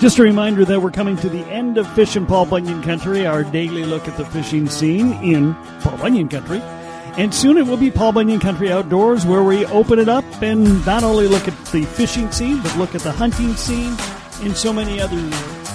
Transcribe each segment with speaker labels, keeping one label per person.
Speaker 1: Just a reminder that we're coming to the end of Fish and Paul Bunyan Country, our daily look at the fishing scene in Paul Bunyan Country. And soon it will be Paul Bunyan Country Outdoors, where we open it up and not only look at the fishing scene, but look at the hunting scene and so many other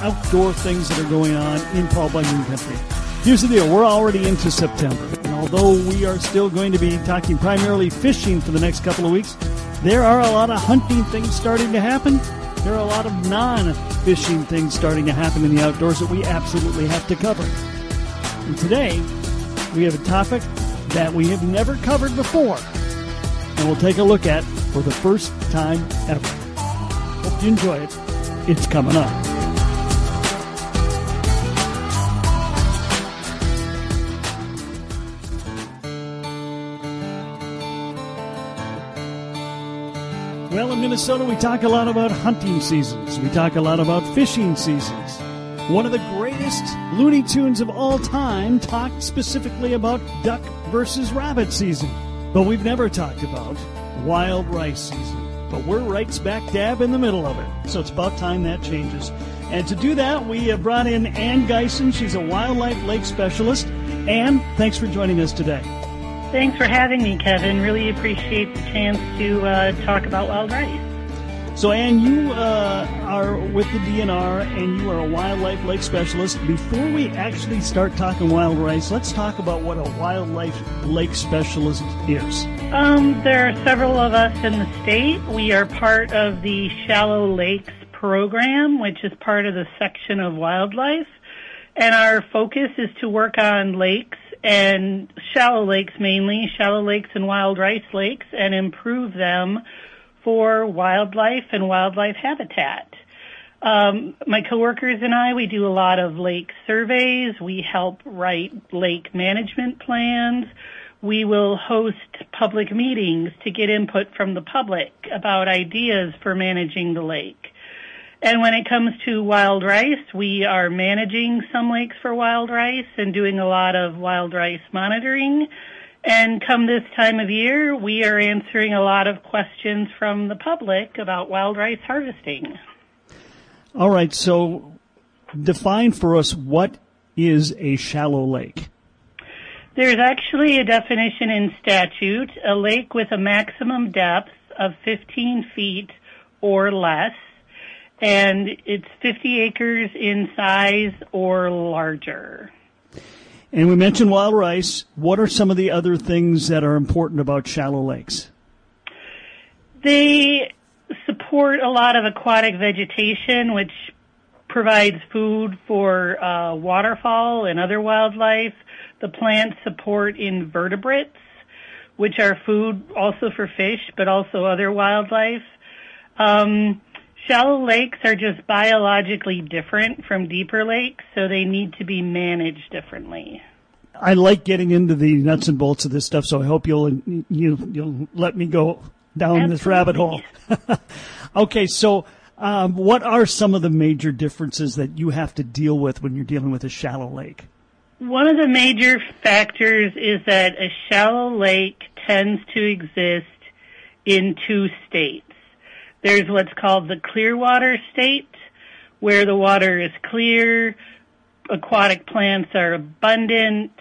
Speaker 1: outdoor things that are going on in Paul Bunyan Country. Here's the deal we're already into September, and although we are still going to be talking primarily fishing for the next couple of weeks, there are a lot of hunting things starting to happen there are a lot of non fishing things starting to happen in the outdoors that we absolutely have to cover. And today, we have a topic that we have never covered before, and we'll take a look at for the first time ever. Hope you enjoy it. It's coming up. Well, in Minnesota, we talk a lot about hunting seasons. We talk a lot about fishing seasons. One of the greatest Looney Tunes of all time talked specifically about duck versus rabbit season. But we've never talked about wild rice season. But we're right smack dab in the middle of it. So it's about time that changes. And to do that, we have brought in Ann Geisen. She's a wildlife lake specialist. Ann, thanks for joining us today.
Speaker 2: Thanks for having me, Kevin. Really appreciate the chance to uh, talk about wild rice.
Speaker 1: So, Ann, you uh, are with the DNR and you are a wildlife lake specialist. Before we actually start talking wild rice, let's talk about what a wildlife lake specialist is.
Speaker 2: Um, there are several of us in the state. We are part of the Shallow Lakes program, which is part of the section of wildlife. And our focus is to work on lakes and shallow lakes mainly, shallow lakes and wild rice lakes, and improve them for wildlife and wildlife habitat. Um, my coworkers and I, we do a lot of lake surveys. We help write lake management plans. We will host public meetings to get input from the public about ideas for managing the lake. And when it comes to wild rice, we are managing some lakes for wild rice and doing a lot of wild rice monitoring. And come this time of year, we are answering a lot of questions from the public about wild rice harvesting.
Speaker 1: All right, so define for us what is a shallow lake.
Speaker 2: There's actually a definition in statute, a lake with a maximum depth of 15 feet or less and it's 50 acres in size or larger.
Speaker 1: And we mentioned wild rice. What are some of the other things that are important about shallow lakes?
Speaker 2: They support a lot of aquatic vegetation, which provides food for uh, waterfowl and other wildlife. The plants support invertebrates, which are food also for fish, but also other wildlife. Um, Shallow lakes are just biologically different from deeper lakes, so they need to be managed differently.
Speaker 1: I like getting into the nuts and bolts of this stuff, so I hope you'll you, you'll let me go down
Speaker 2: Absolutely.
Speaker 1: this rabbit hole. okay, so um, what are some of the major differences that you have to deal with when you're dealing with a shallow lake?
Speaker 2: One of the major factors is that a shallow lake tends to exist in two states. There's what's called the clear water state, where the water is clear, aquatic plants are abundant.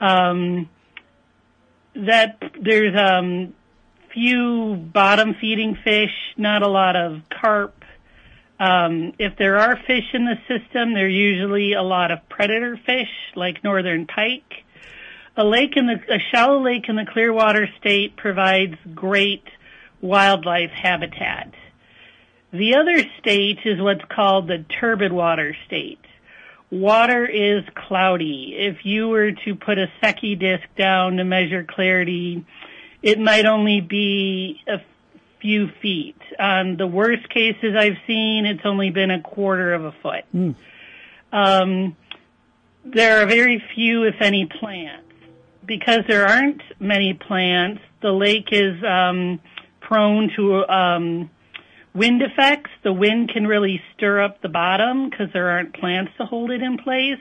Speaker 2: Um, that there's um, few bottom feeding fish, not a lot of carp. Um, if there are fish in the system, they're usually a lot of predator fish like northern pike. A lake in the a shallow lake in the Clearwater state provides great wildlife habitat. The other state is what's called the turbid water state. Water is cloudy. If you were to put a Secchi disc down to measure clarity, it might only be a few feet. On the worst cases I've seen, it's only been a quarter of a foot. Mm. Um, there are very few, if any, plants. Because there aren't many plants, the lake is um, prone to um, wind effects. The wind can really stir up the bottom because there aren't plants to hold it in place.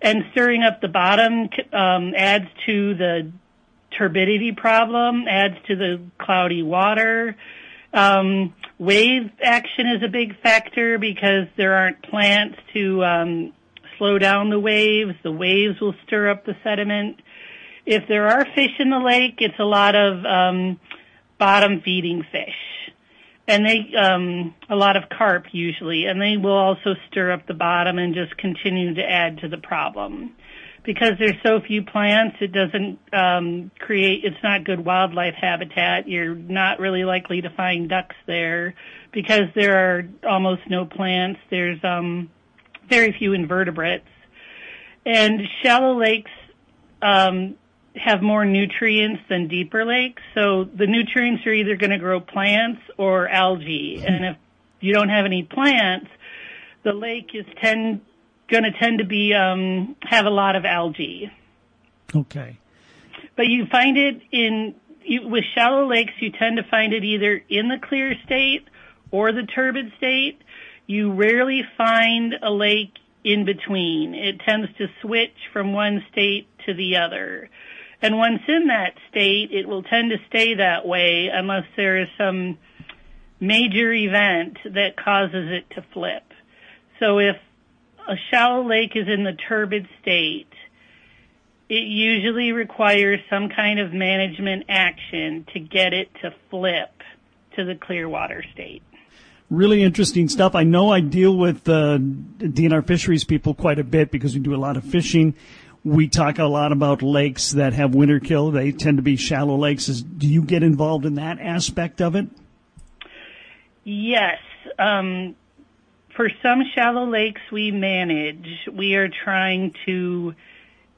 Speaker 2: And stirring up the bottom um, adds to the turbidity problem, adds to the cloudy water. Um, Wave action is a big factor because there aren't plants to um, slow down the waves. The waves will stir up the sediment. If there are fish in the lake, it's a lot of um, bottom feeding fish. And they um a lot of carp usually and they will also stir up the bottom and just continue to add to the problem. Because there's so few plants it doesn't um create it's not good wildlife habitat. You're not really likely to find ducks there. Because there are almost no plants there's um very few invertebrates. And shallow lakes um have more nutrients than deeper lakes. So the nutrients are either going to grow plants or algae. And if you don't have any plants, the lake is tend going to tend to be um, have a lot of algae.
Speaker 1: Okay.
Speaker 2: But you find it in you, with shallow lakes. You tend to find it either in the clear state or the turbid state. You rarely find a lake in between. It tends to switch from one state to the other. And once in that state, it will tend to stay that way unless there is some major event that causes it to flip. So if a shallow lake is in the turbid state, it usually requires some kind of management action to get it to flip to the clear water state.
Speaker 1: Really interesting stuff. I know I deal with uh, DNR fisheries people quite a bit because we do a lot of fishing we talk a lot about lakes that have winter kill. They tend to be shallow lakes. Is, do you get involved in that aspect of it?
Speaker 2: Yes. Um, for some shallow lakes we manage, we are trying to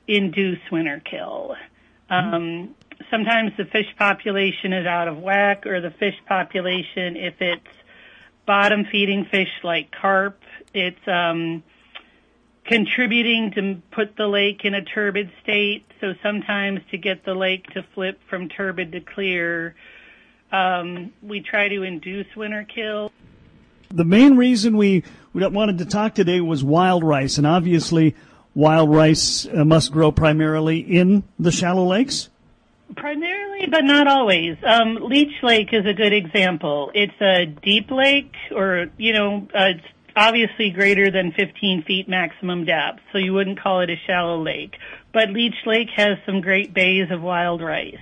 Speaker 2: induce winter kill. Um, sometimes the fish population is out of whack, or the fish population, if it's bottom feeding fish like carp, it's um, contributing to put the lake in a turbid state. So sometimes to get the lake to flip from turbid to clear, um, we try to induce winter kill.
Speaker 1: The main reason we, we wanted to talk today was wild rice, and obviously wild rice uh, must grow primarily in the shallow lakes.
Speaker 2: Primarily, but not always. Um, Leech Lake is a good example. It's a deep lake, or you know, uh, it's obviously greater than 15 feet maximum depth, so you wouldn't call it a shallow lake. But Leech Lake has some great bays of wild rice.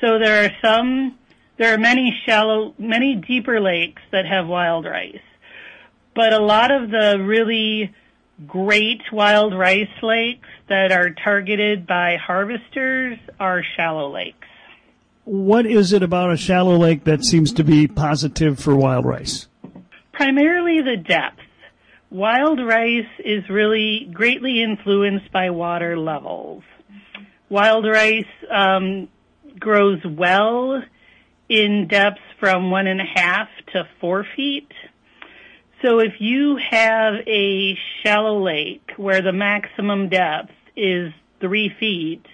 Speaker 2: So there are some, there are many shallow, many deeper lakes that have wild rice. But a lot of the really great wild rice lakes that are targeted by harvesters are shallow lakes.
Speaker 1: What is it about a shallow lake that seems to be positive for wild rice?
Speaker 2: Primarily the depth. Wild rice is really greatly influenced by water levels. Wild rice um, grows well in depths from one and a half to four feet. So if you have a shallow lake where the maximum depth is three feet,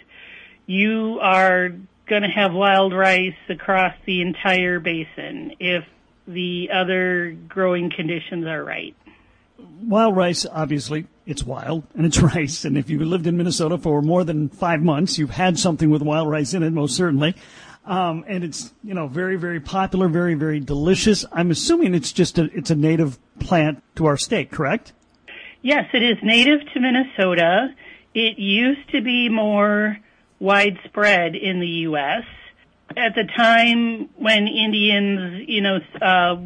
Speaker 2: you are going to have wild rice across the entire basin. If the other growing conditions are right.
Speaker 1: Wild rice, obviously, it's wild and it's rice. And if you've lived in Minnesota for more than five months, you've had something with wild rice in it, most certainly. Um, and it's you know very very popular, very very delicious. I'm assuming it's just a it's a native plant to our state, correct?
Speaker 2: Yes, it is native to Minnesota. It used to be more widespread in the U.S at the time when Indians, you know, uh,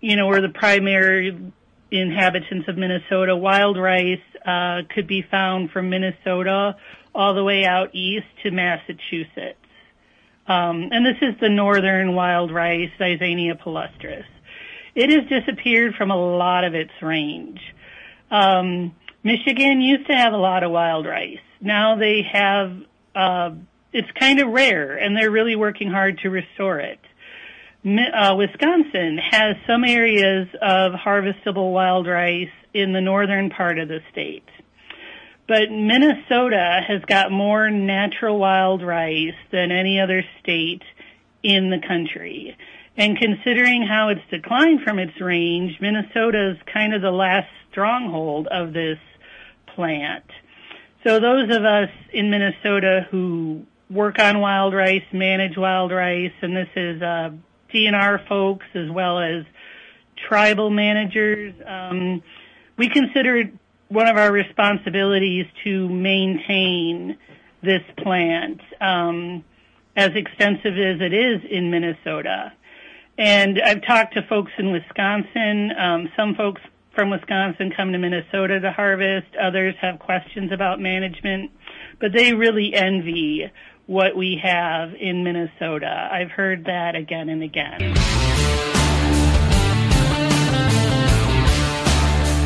Speaker 2: you know, were the primary inhabitants of Minnesota, wild rice uh, could be found from Minnesota all the way out east to Massachusetts. Um, and this is the northern wild rice, Zizania palustris. It has disappeared from a lot of its range. Um, Michigan used to have a lot of wild rice. Now they have uh, it's kind of rare, and they're really working hard to restore it. Uh, Wisconsin has some areas of harvestable wild rice in the northern part of the state. But Minnesota has got more natural wild rice than any other state in the country. And considering how it's declined from its range, Minnesota is kind of the last stronghold of this plant. So those of us in Minnesota who work on wild rice, manage wild rice, and this is uh, DNR folks as well as tribal managers. Um, we consider it one of our responsibilities to maintain this plant, um, as extensive as it is in Minnesota. And I've talked to folks in Wisconsin. Um, some folks from Wisconsin come to Minnesota to harvest. Others have questions about management, but they really envy what we have in Minnesota. I've heard that again and again.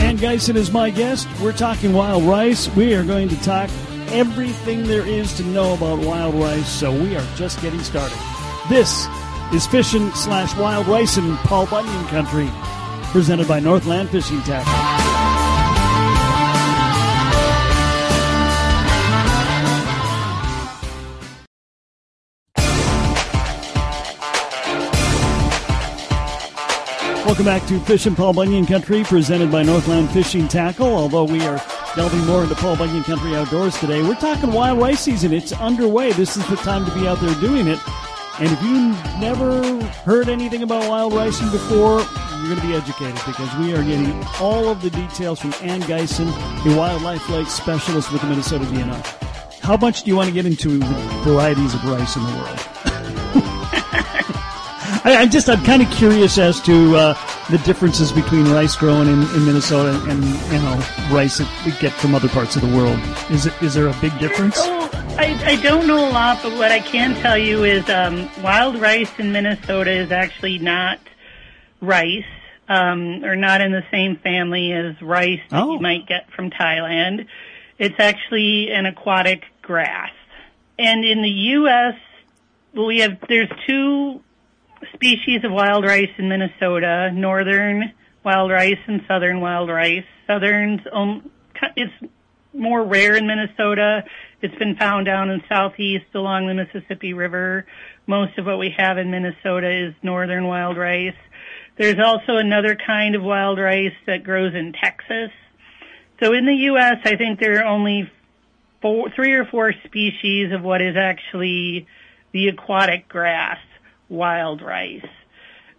Speaker 1: Ann Geisen is my guest. We're talking wild rice. We are going to talk everything there is to know about wild rice, so we are just getting started. This is Fishing slash Wild Rice in Paul Bunyan Country, presented by Northland Fishing Tackle. Welcome back to Fishing Paul Bunyan Country, presented by Northland Fishing Tackle. Although we are delving more into Paul Bunyan Country outdoors today, we're talking wild rice season. It's underway. This is the time to be out there doing it. And if you've never heard anything about wild ricing before, you're going to be educated because we are getting all of the details from Ann Geisen, a wildlife life specialist with the Minnesota DNR. How much do you want to get into varieties of rice in the world? I, am just I'm kind of curious as to uh, the differences between rice growing in, in Minnesota and you know rice that we get from other parts of the world. Is it is there a big difference?
Speaker 2: Oh, I, I don't know a lot, but what I can tell you is um, wild rice in Minnesota is actually not rice. Um, or not in the same family as rice that
Speaker 1: oh.
Speaker 2: you might get from Thailand. It's actually an aquatic grass. And in the U.S., we have there's two species of wild rice in Minnesota, northern wild rice and southern wild rice. Southern's um, it's more rare in Minnesota. It's been found down in southeast along the Mississippi River. Most of what we have in Minnesota is northern wild rice. There's also another kind of wild rice that grows in Texas. So in the U.S., I think there are only four, three or four species of what is actually the aquatic grass wild rice.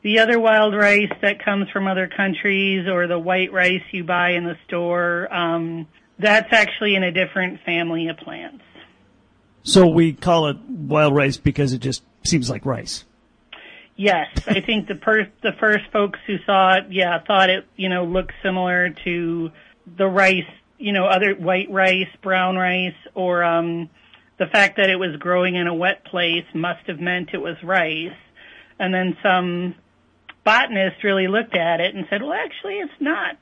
Speaker 2: The other wild rice that comes from other countries or the white rice you buy in the store, um, that's actually in a different family of plants.
Speaker 1: So we call it wild rice because it just seems like rice.
Speaker 2: Yes, I think the per- the first folks who saw it, yeah, thought it, you know, looked similar to the rice, you know, other white rice, brown rice, or um, the fact that it was growing in a wet place must have meant it was rice. And then some botanist really looked at it and said, well, actually, it's not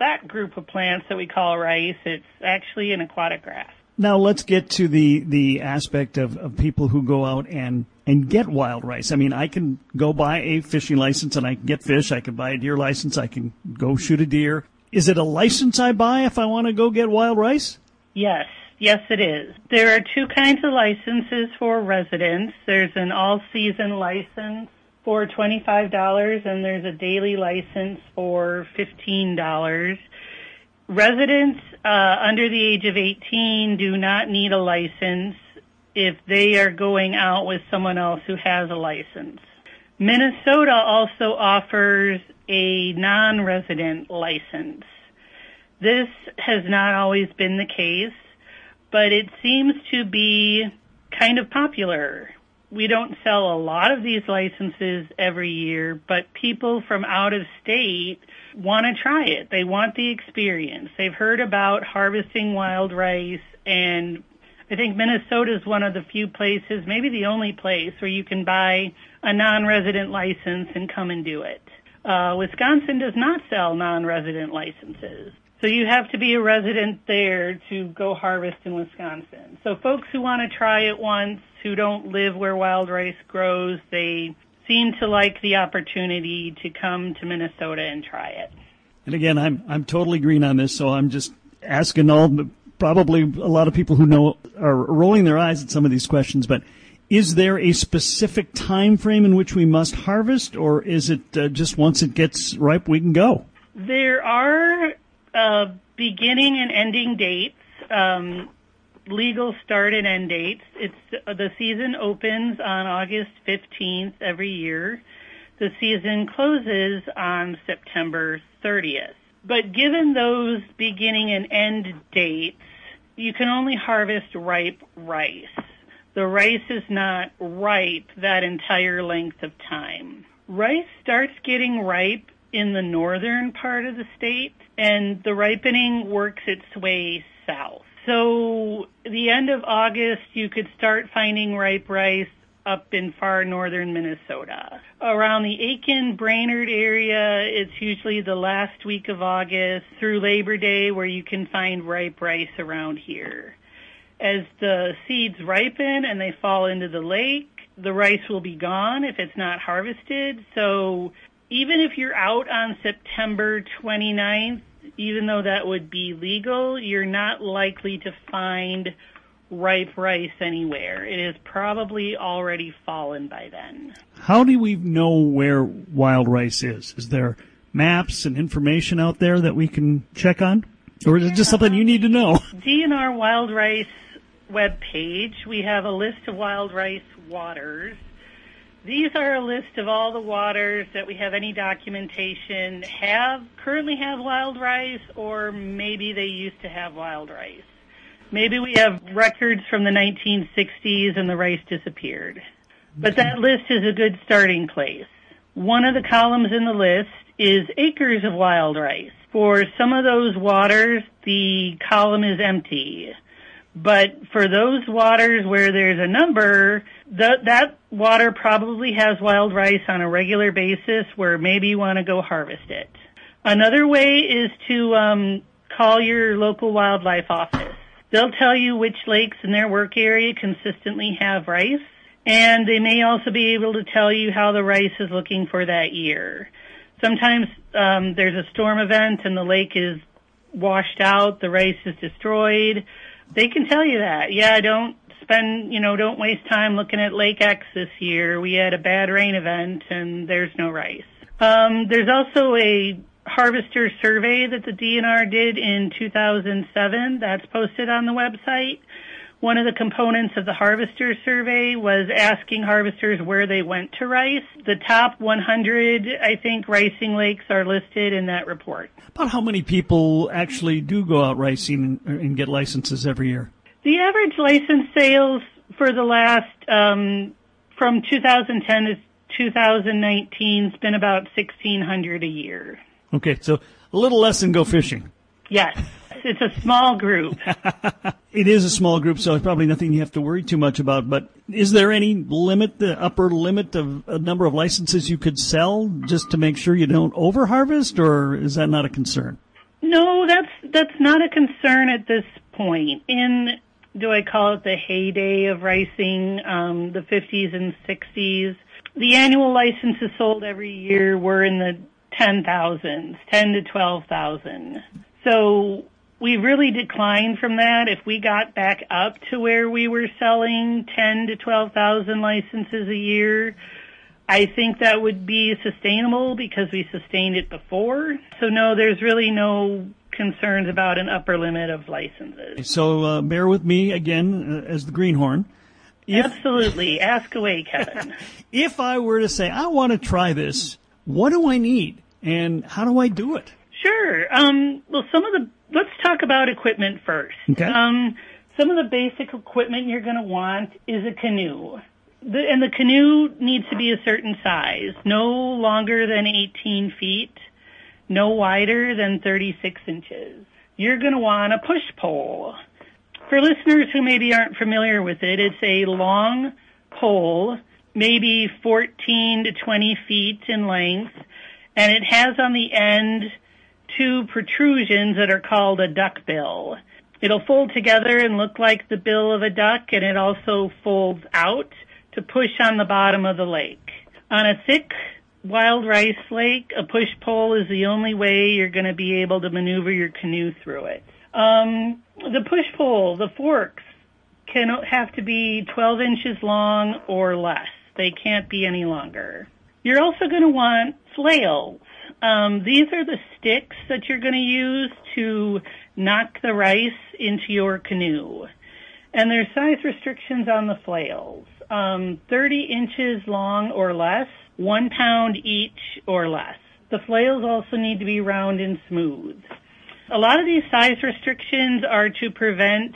Speaker 2: that group of plants that we call rice. It's actually an aquatic grass.
Speaker 1: Now let's get to the, the aspect of, of people who go out and, and get wild rice. I mean, I can go buy a fishing license and I can get fish. I can buy a deer license. I can go shoot a deer. Is it a license I buy if I want to go get wild rice?
Speaker 2: Yes. Yes, it is. There are two kinds of licenses for residents. There's an all-season license for $25 and there's a daily license for $15. Residents uh, under the age of 18 do not need a license if they are going out with someone else who has a license. Minnesota also offers a non-resident license. This has not always been the case but it seems to be kind of popular. We don't sell a lot of these licenses every year, but people from out of state want to try it. They want the experience. They've heard about harvesting wild rice and I think Minnesota is one of the few places, maybe the only place where you can buy a non-resident license and come and do it. Uh, Wisconsin does not sell non-resident licenses. So you have to be a resident there to go harvest in Wisconsin. So folks who want to try it once, who don't live where wild rice grows, they seem to like the opportunity to come to Minnesota and try it.
Speaker 1: And again, I'm I'm totally green on this, so I'm just asking all probably a lot of people who know are rolling their eyes at some of these questions, but is there a specific time frame in which we must harvest or is it uh, just once it gets ripe we can go?
Speaker 2: There are uh, beginning and ending dates, um, legal start and end dates. It's the season opens on August 15th every year. The season closes on September 30th. But given those beginning and end dates, you can only harvest ripe rice. The rice is not ripe that entire length of time. Rice starts getting ripe in the northern part of the state, and the ripening works its way south. So the end of August, you could start finding ripe rice up in far northern Minnesota. Around the Aitkin Brainerd area, it's usually the last week of August through Labor Day where you can find ripe rice around here. As the seeds ripen and they fall into the lake, the rice will be gone if it's not harvested. So even if you're out on September 29th, even though that would be legal, you're not likely to find ripe rice anywhere. It is probably already fallen by then.
Speaker 1: How do we know where wild rice is? Is there maps and information out there that we can check on? Or is it just something you need to know?
Speaker 2: DNR Wild Rice webpage, we have a list of wild rice waters. These are a list of all the waters that we have any documentation have currently have wild rice or maybe they used to have wild rice. Maybe we have records from the 1960s and the rice disappeared. But that list is a good starting place. One of the columns in the list is acres of wild rice. For some of those waters, the column is empty. But for those waters where there's a number, that water probably has wild rice on a regular basis where maybe you want to go harvest it. Another way is to um, call your local wildlife office. They'll tell you which lakes in their work area consistently have rice, and they may also be able to tell you how the rice is looking for that year. Sometimes um, there's a storm event and the lake is washed out, the rice is destroyed. They can tell you that. Yeah, don't spend, you know, don't waste time looking at Lake X this year. We had a bad rain event and there's no rice. Um, there's also a harvester survey that the DNR did in 2007 that's posted on the website. One of the components of the harvester survey was asking harvesters where they went to rice. The top 100, I think, ricing lakes are listed in that report.
Speaker 1: About how many people actually do go out ricing and get licenses every year?
Speaker 2: The average license sales for the last, um, from 2010 to 2019 has been about 1,600 a year.
Speaker 1: Okay, so a little less than go fishing.
Speaker 2: Yes, it's a small group.
Speaker 1: it is a small group, so it's probably nothing you have to worry too much about. But is there any limit, the upper limit of a number of licenses you could sell just to make sure you don't overharvest, or is that not a concern?
Speaker 2: No, that's that's not a concern at this point. In do I call it the heyday of ricing, um, the 50s and 60s, the annual licenses sold every year were in the ten thousands, ten to twelve thousand. So we really declined from that. If we got back up to where we were selling ten to twelve thousand licenses a year, I think that would be sustainable because we sustained it before. So no, there's really no concerns about an upper limit of licenses.
Speaker 1: So uh, bear with me again uh, as the greenhorn.
Speaker 2: If, Absolutely. Ask away, Kevin.
Speaker 1: if I were to say, I want to try this, what do I need? and how do I do it?
Speaker 2: Sure. Um, well, some of the let's talk about equipment first.
Speaker 1: Okay.
Speaker 2: Um, some of the basic equipment you're going to want is a canoe. The, and the canoe needs to be a certain size, no longer than 18 feet, no wider than 36 inches. You're going to want a push pole. For listeners who maybe aren't familiar with it, it's a long pole, maybe 14 to 20 feet in length, and it has on the end two protrusions that are called a duck bill. It'll fold together and look like the bill of a duck, and it also folds out to push on the bottom of the lake. On a thick wild rice lake, a push pole is the only way you're going to be able to maneuver your canoe through it. Um, the push pole, the forks, can have to be 12 inches long or less. They can't be any longer. You're also going to want flails. Um, these are the sticks that you're going to use to knock the rice into your canoe. And there's size restrictions on the flails. Um, 30 inches long or less, one pound each or less. The flails also need to be round and smooth. A lot of these size restrictions are to prevent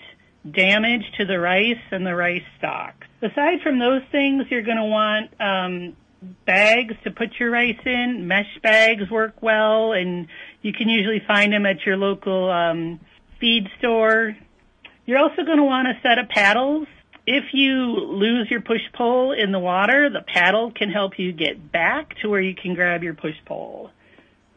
Speaker 2: damage to the rice and the rice stalk. Aside from those things, you're going to want um, bags to put your rice in. Mesh bags work well, and you can usually find them at your local um, feed store. You're also going to want a set of paddles. If you lose your push pole in the water, the paddle can help you get back to where you can grab your push pole.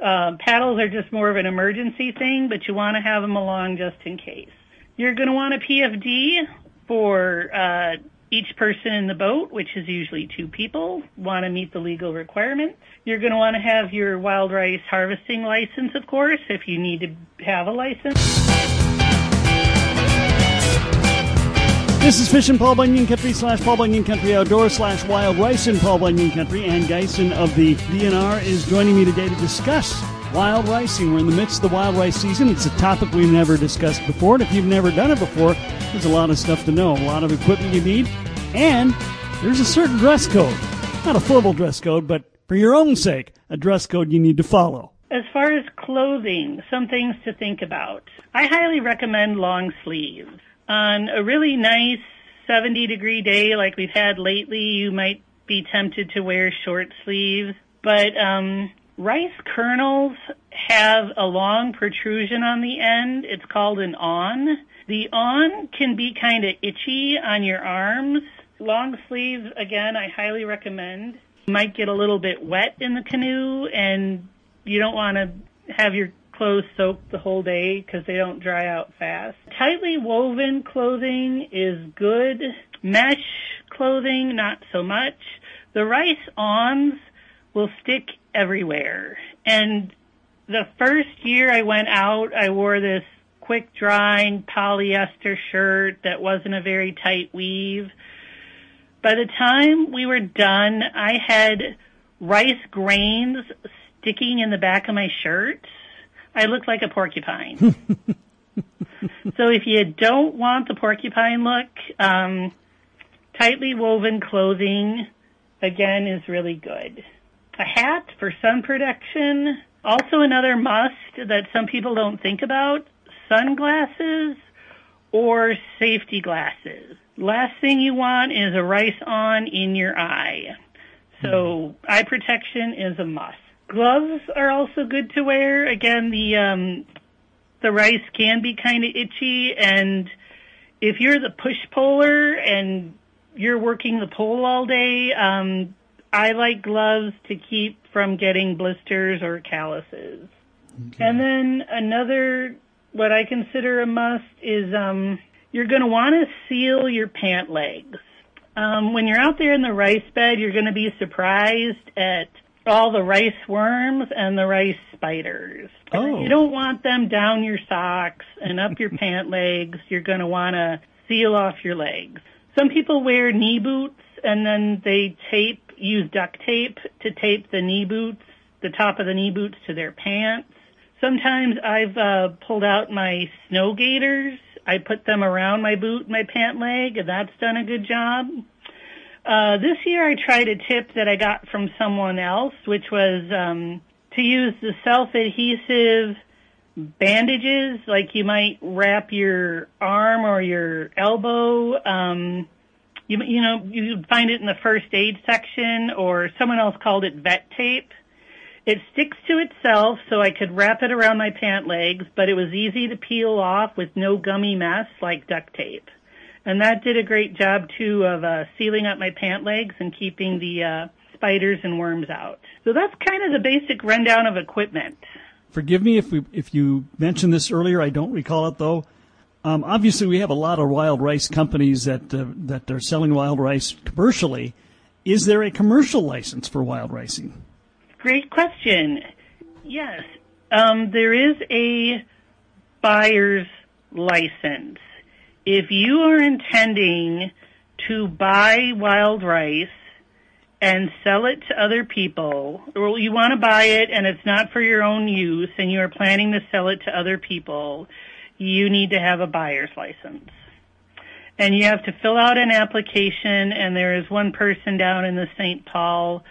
Speaker 2: Uh, paddles are just more of an emergency thing, but you want to have them along just in case. You're going to want a PFD for uh, each person in the boat, which is usually two people, want to meet the legal requirements. You're going to want to have your wild rice harvesting license, of course, if you need to have a license.
Speaker 1: This is Fish Fishing Paul Bunyan Country slash Paul Bunyan Country Outdoor slash Wild Rice in Paul Bunyan Country. Ann Geisen of the DNR is joining me today to discuss wild ricing. We're in the midst of the wild rice season. It's a topic we've never discussed before, and if you've never done it before, there's a lot of stuff to know, a lot of equipment you need, and there's a certain dress code. Not a formal dress code, but for your own sake, a dress code you need to follow.
Speaker 2: As far as clothing, some things to think about. I highly recommend long sleeves on a really nice 70 degree day like we've had lately, you might be tempted to wear short sleeves. But um, rice kernels have a long protrusion on the end. It's called an awn. The awn can be kind of itchy on your arms. Long sleeves, again, I highly recommend. You might get a little bit wet in the canoe, and you don't want to have your clothes soaked the whole day because they don't dry out fast. Tightly woven clothing is good. Mesh clothing, not so much. The rice awns will stick everywhere. And the first year I went out, I wore this quick drying polyester shirt that wasn't a very tight weave. By the time we were done, I had rice grains sticking in the back of my shirt. I looked like a porcupine. so if you don't want the porcupine look, um, tightly woven clothing again is really good. A hat for sun protection. Also another must that some people don't think about, sunglasses or safety glasses. Last thing you want is a rice awn in your eye. So eye protection is a must. Gloves are also good to wear. Again, the um, the rice can be kind of itchy, and if you're the push puller and you're working the pole all day, um, I like gloves to keep from getting blisters or calluses. Okay. And then another, what I consider a must is um, you're going to want to seal your pant legs. Um, when you're out there in the rice bed, you're going to be surprised at all the rice worms and the rice spiders.
Speaker 1: Oh.
Speaker 2: You don't want them down your socks and up your pant legs. You're going to want to seal off your legs. Some people wear knee boots and then they tape, use duct tape to tape the knee boots, the top of the knee boots to their pants. Sometimes I've uh, pulled out my snow gaiters. I put them around my boot, my pant leg, and that's done a good job. Uh, this year I tried a tip that I got from someone else, which was um, to use the self-adhesive bandages, like you might wrap your arm or your elbow. Um, you, you know, you find it in the first aid section, or someone else called it vet tape. It sticks to itself, so I could wrap it around my pant legs, but it was easy to peel off with no gummy mess like duct tape and that did a great job too of uh, sealing up my pant legs and keeping the uh, spiders and worms out. So that's kind of the basic rundown of equipment.
Speaker 1: Forgive me if we if you mentioned this earlier. I don't recall it though. Um, obviously, we have a lot of wild rice companies that uh, that are selling wild rice commercially. Is there a commercial license for wild ricing?
Speaker 2: Great question. Yes, um, there is a buyer's license if you are intending to buy wild rice and sell it to other people, or you want to buy it and it's not for your own use and you are planning to sell it to other people, you need to have a buyer's license. And you have to fill out an application and there is one person down in the St. Paul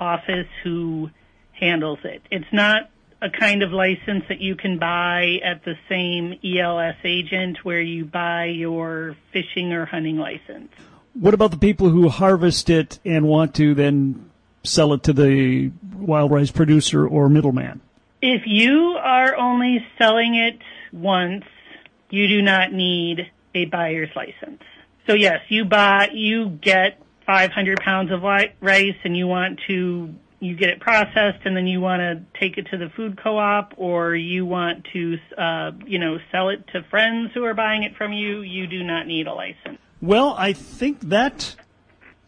Speaker 2: office who handles it. It's not a kind of license that you can buy at the same ELS agent where you buy your fishing or hunting license.
Speaker 1: What about the people who harvest it and want to then sell it to the wild rice producer or middleman?
Speaker 2: If you are only selling it once, you do not need a buyer's license. So yes, you buy, you get 500 pounds of rice and you want to you get it processed and then you want to take it to the food co-op or you want to uh, you know sell it to friends who are buying it from you you do not need a license
Speaker 1: well i think that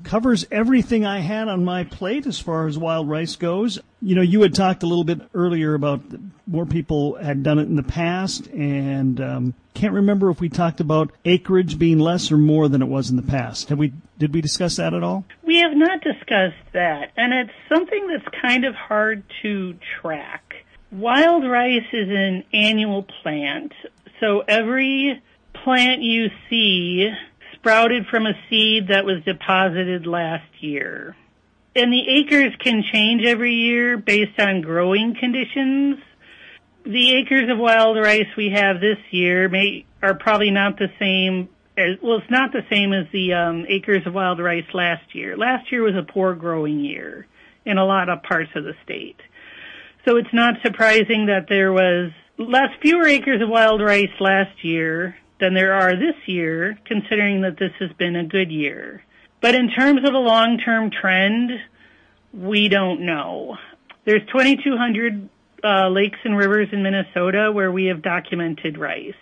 Speaker 1: covers everything I had on my plate as far as wild rice goes. You know, you had talked a little bit earlier about more people had done it in the past, and um, can't remember if we talked about acreage being less or more than it was in the past. Have we? Did we discuss that at all?
Speaker 2: We have not discussed that, and it's something that's kind of hard to track. Wild rice is an annual plant, so every plant you see sprouted from a seed that was deposited last year. And the acres can change every year based on growing conditions. The acres of wild rice we have this year may, are probably not the same as, well, it's not the same as the um, acres of wild rice last year. Last year was a poor growing year in a lot of parts of the state. So it's not surprising that there was less fewer acres of wild rice last year than there are this year, considering that this has been a good year. But in terms of a long-term trend, we don't know. There's 2,200 uh, lakes and rivers in Minnesota where we have documented rice.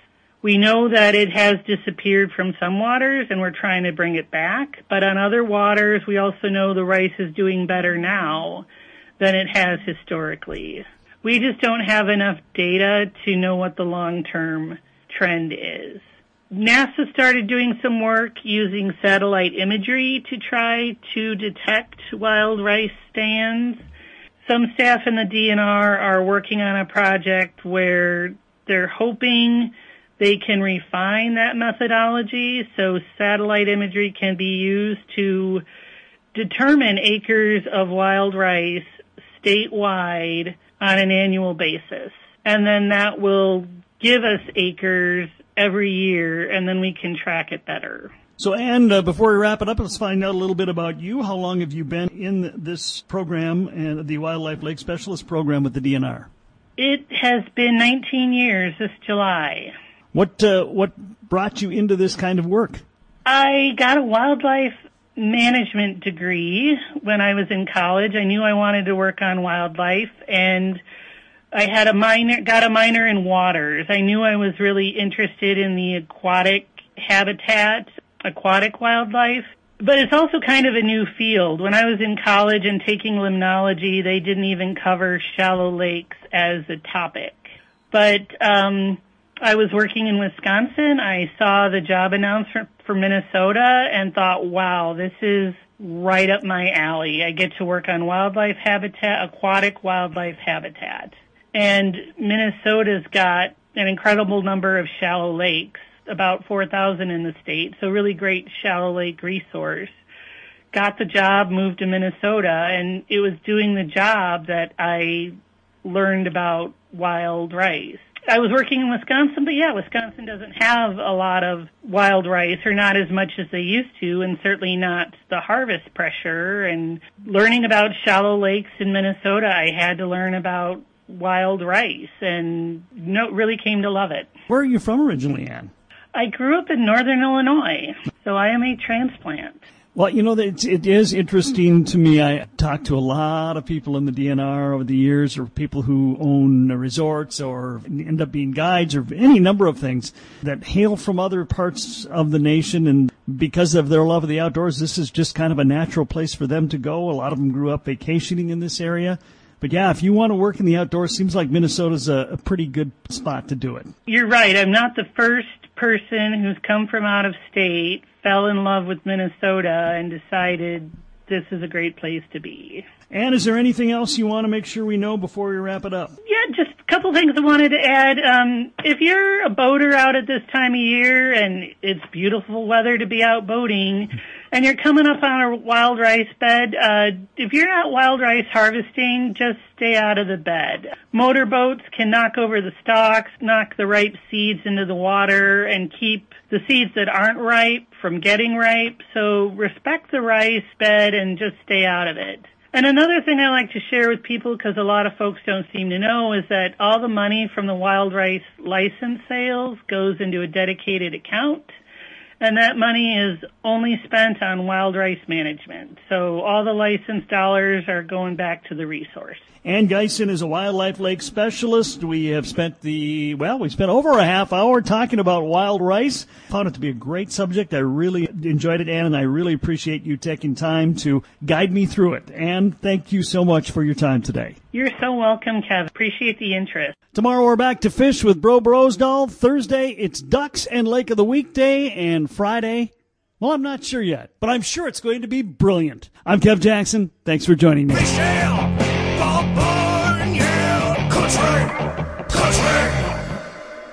Speaker 2: We know that it has disappeared from some waters and we're trying to bring it back, but on other waters we also know the rice is doing better now than it has historically. We just don't have enough data to know what the long-term trend is. NASA started doing some work using satellite imagery to try to detect wild rice stands. Some staff in the DNR are working on a project where they're hoping they can refine that methodology so satellite imagery can be used to determine acres of wild rice statewide on an annual basis. And then that will give us acres every year, and then we can track it better.
Speaker 1: So, Ann, uh, before we wrap it up, let's find out a little bit about you. How long have you been in this program and the Wildlife Lake Specialist program with the DNR?
Speaker 2: It has been 19 years this July.
Speaker 1: What uh, what brought you into this kind of work?
Speaker 2: I got a wildlife management degree when I was in college. I knew I wanted to work on wildlife and I had a minor, got a minor in waters. I knew I was really interested in the aquatic habitat, aquatic wildlife. But it's also kind of a new field. When I was in college and taking limnology, they didn't even cover shallow lakes as a topic. But um, I was working in Wisconsin. I saw the job announcement for Minnesota and thought, wow, this is right up my alley. I get to work on wildlife habitat, aquatic wildlife habitat. And Minnesota's got an incredible number of shallow lakes, about 4,000 in the state, so really great shallow lake resource. Got the job, moved to Minnesota, and it was doing the job that I learned about wild rice. I was working in Wisconsin, but yeah, Wisconsin doesn't have a lot of wild rice or not as much as they used to and certainly not the harvest pressure and learning about shallow lakes in Minnesota, I had to learn about wild rice and no, really came to love it.
Speaker 1: Where are you from originally, Ann?
Speaker 2: I grew up in northern Illinois, so I am a transplant.
Speaker 1: Well, you know, it, it is interesting to me. I talked to a lot of people in the DNR over the years, or people who own resorts or end up being guides or any number of things that hail from other parts of the nation. And because of their love of the outdoors, this is just kind of a natural place for them to go. A lot of them grew up vacationing in this area. But yeah, if you want to work in the outdoors, seems like Minnesota's a, a pretty good spot to do it.
Speaker 2: You're right. I'm not the first person who's come from out of state, fell in love with Minnesota, and decided this is a great place to be.
Speaker 1: And is there anything else you want to make sure we know before we wrap it up?
Speaker 2: Yeah, just a couple things I wanted to add. Um, if you're a boater out at this time of year and it's beautiful weather to be out boating, and you're coming up on a wild rice bed, uh, if you're not wild rice harvesting, just stay out of the bed. Motorboats can knock over the stalks, knock the ripe seeds into the water, and keep the seeds that aren't ripe from getting ripe. So respect the rice bed and just stay out of it. And another thing I like to share with people, because a lot of folks don't seem to know, is that all the money from the wild rice license sales goes into a dedicated account and that money is only spent on wild rice management. So all the license dollars are going back to the resource.
Speaker 1: Ann Geisen is a wildlife lake specialist. We have spent the, well, we spent over a half hour talking about wild rice. Found it to be a great subject. I really enjoyed it, Ann, and I really appreciate you taking time to guide me through it. And thank you so much for your time today.
Speaker 2: You're so welcome, Kev. Appreciate the interest.
Speaker 1: Tomorrow we're back to fish with Bro Brosdahl. Thursday it's Ducks and Lake of the Weekday, and Friday, well, I'm not sure yet, but I'm sure it's going to be brilliant. I'm Kev Jackson. Thanks for joining me.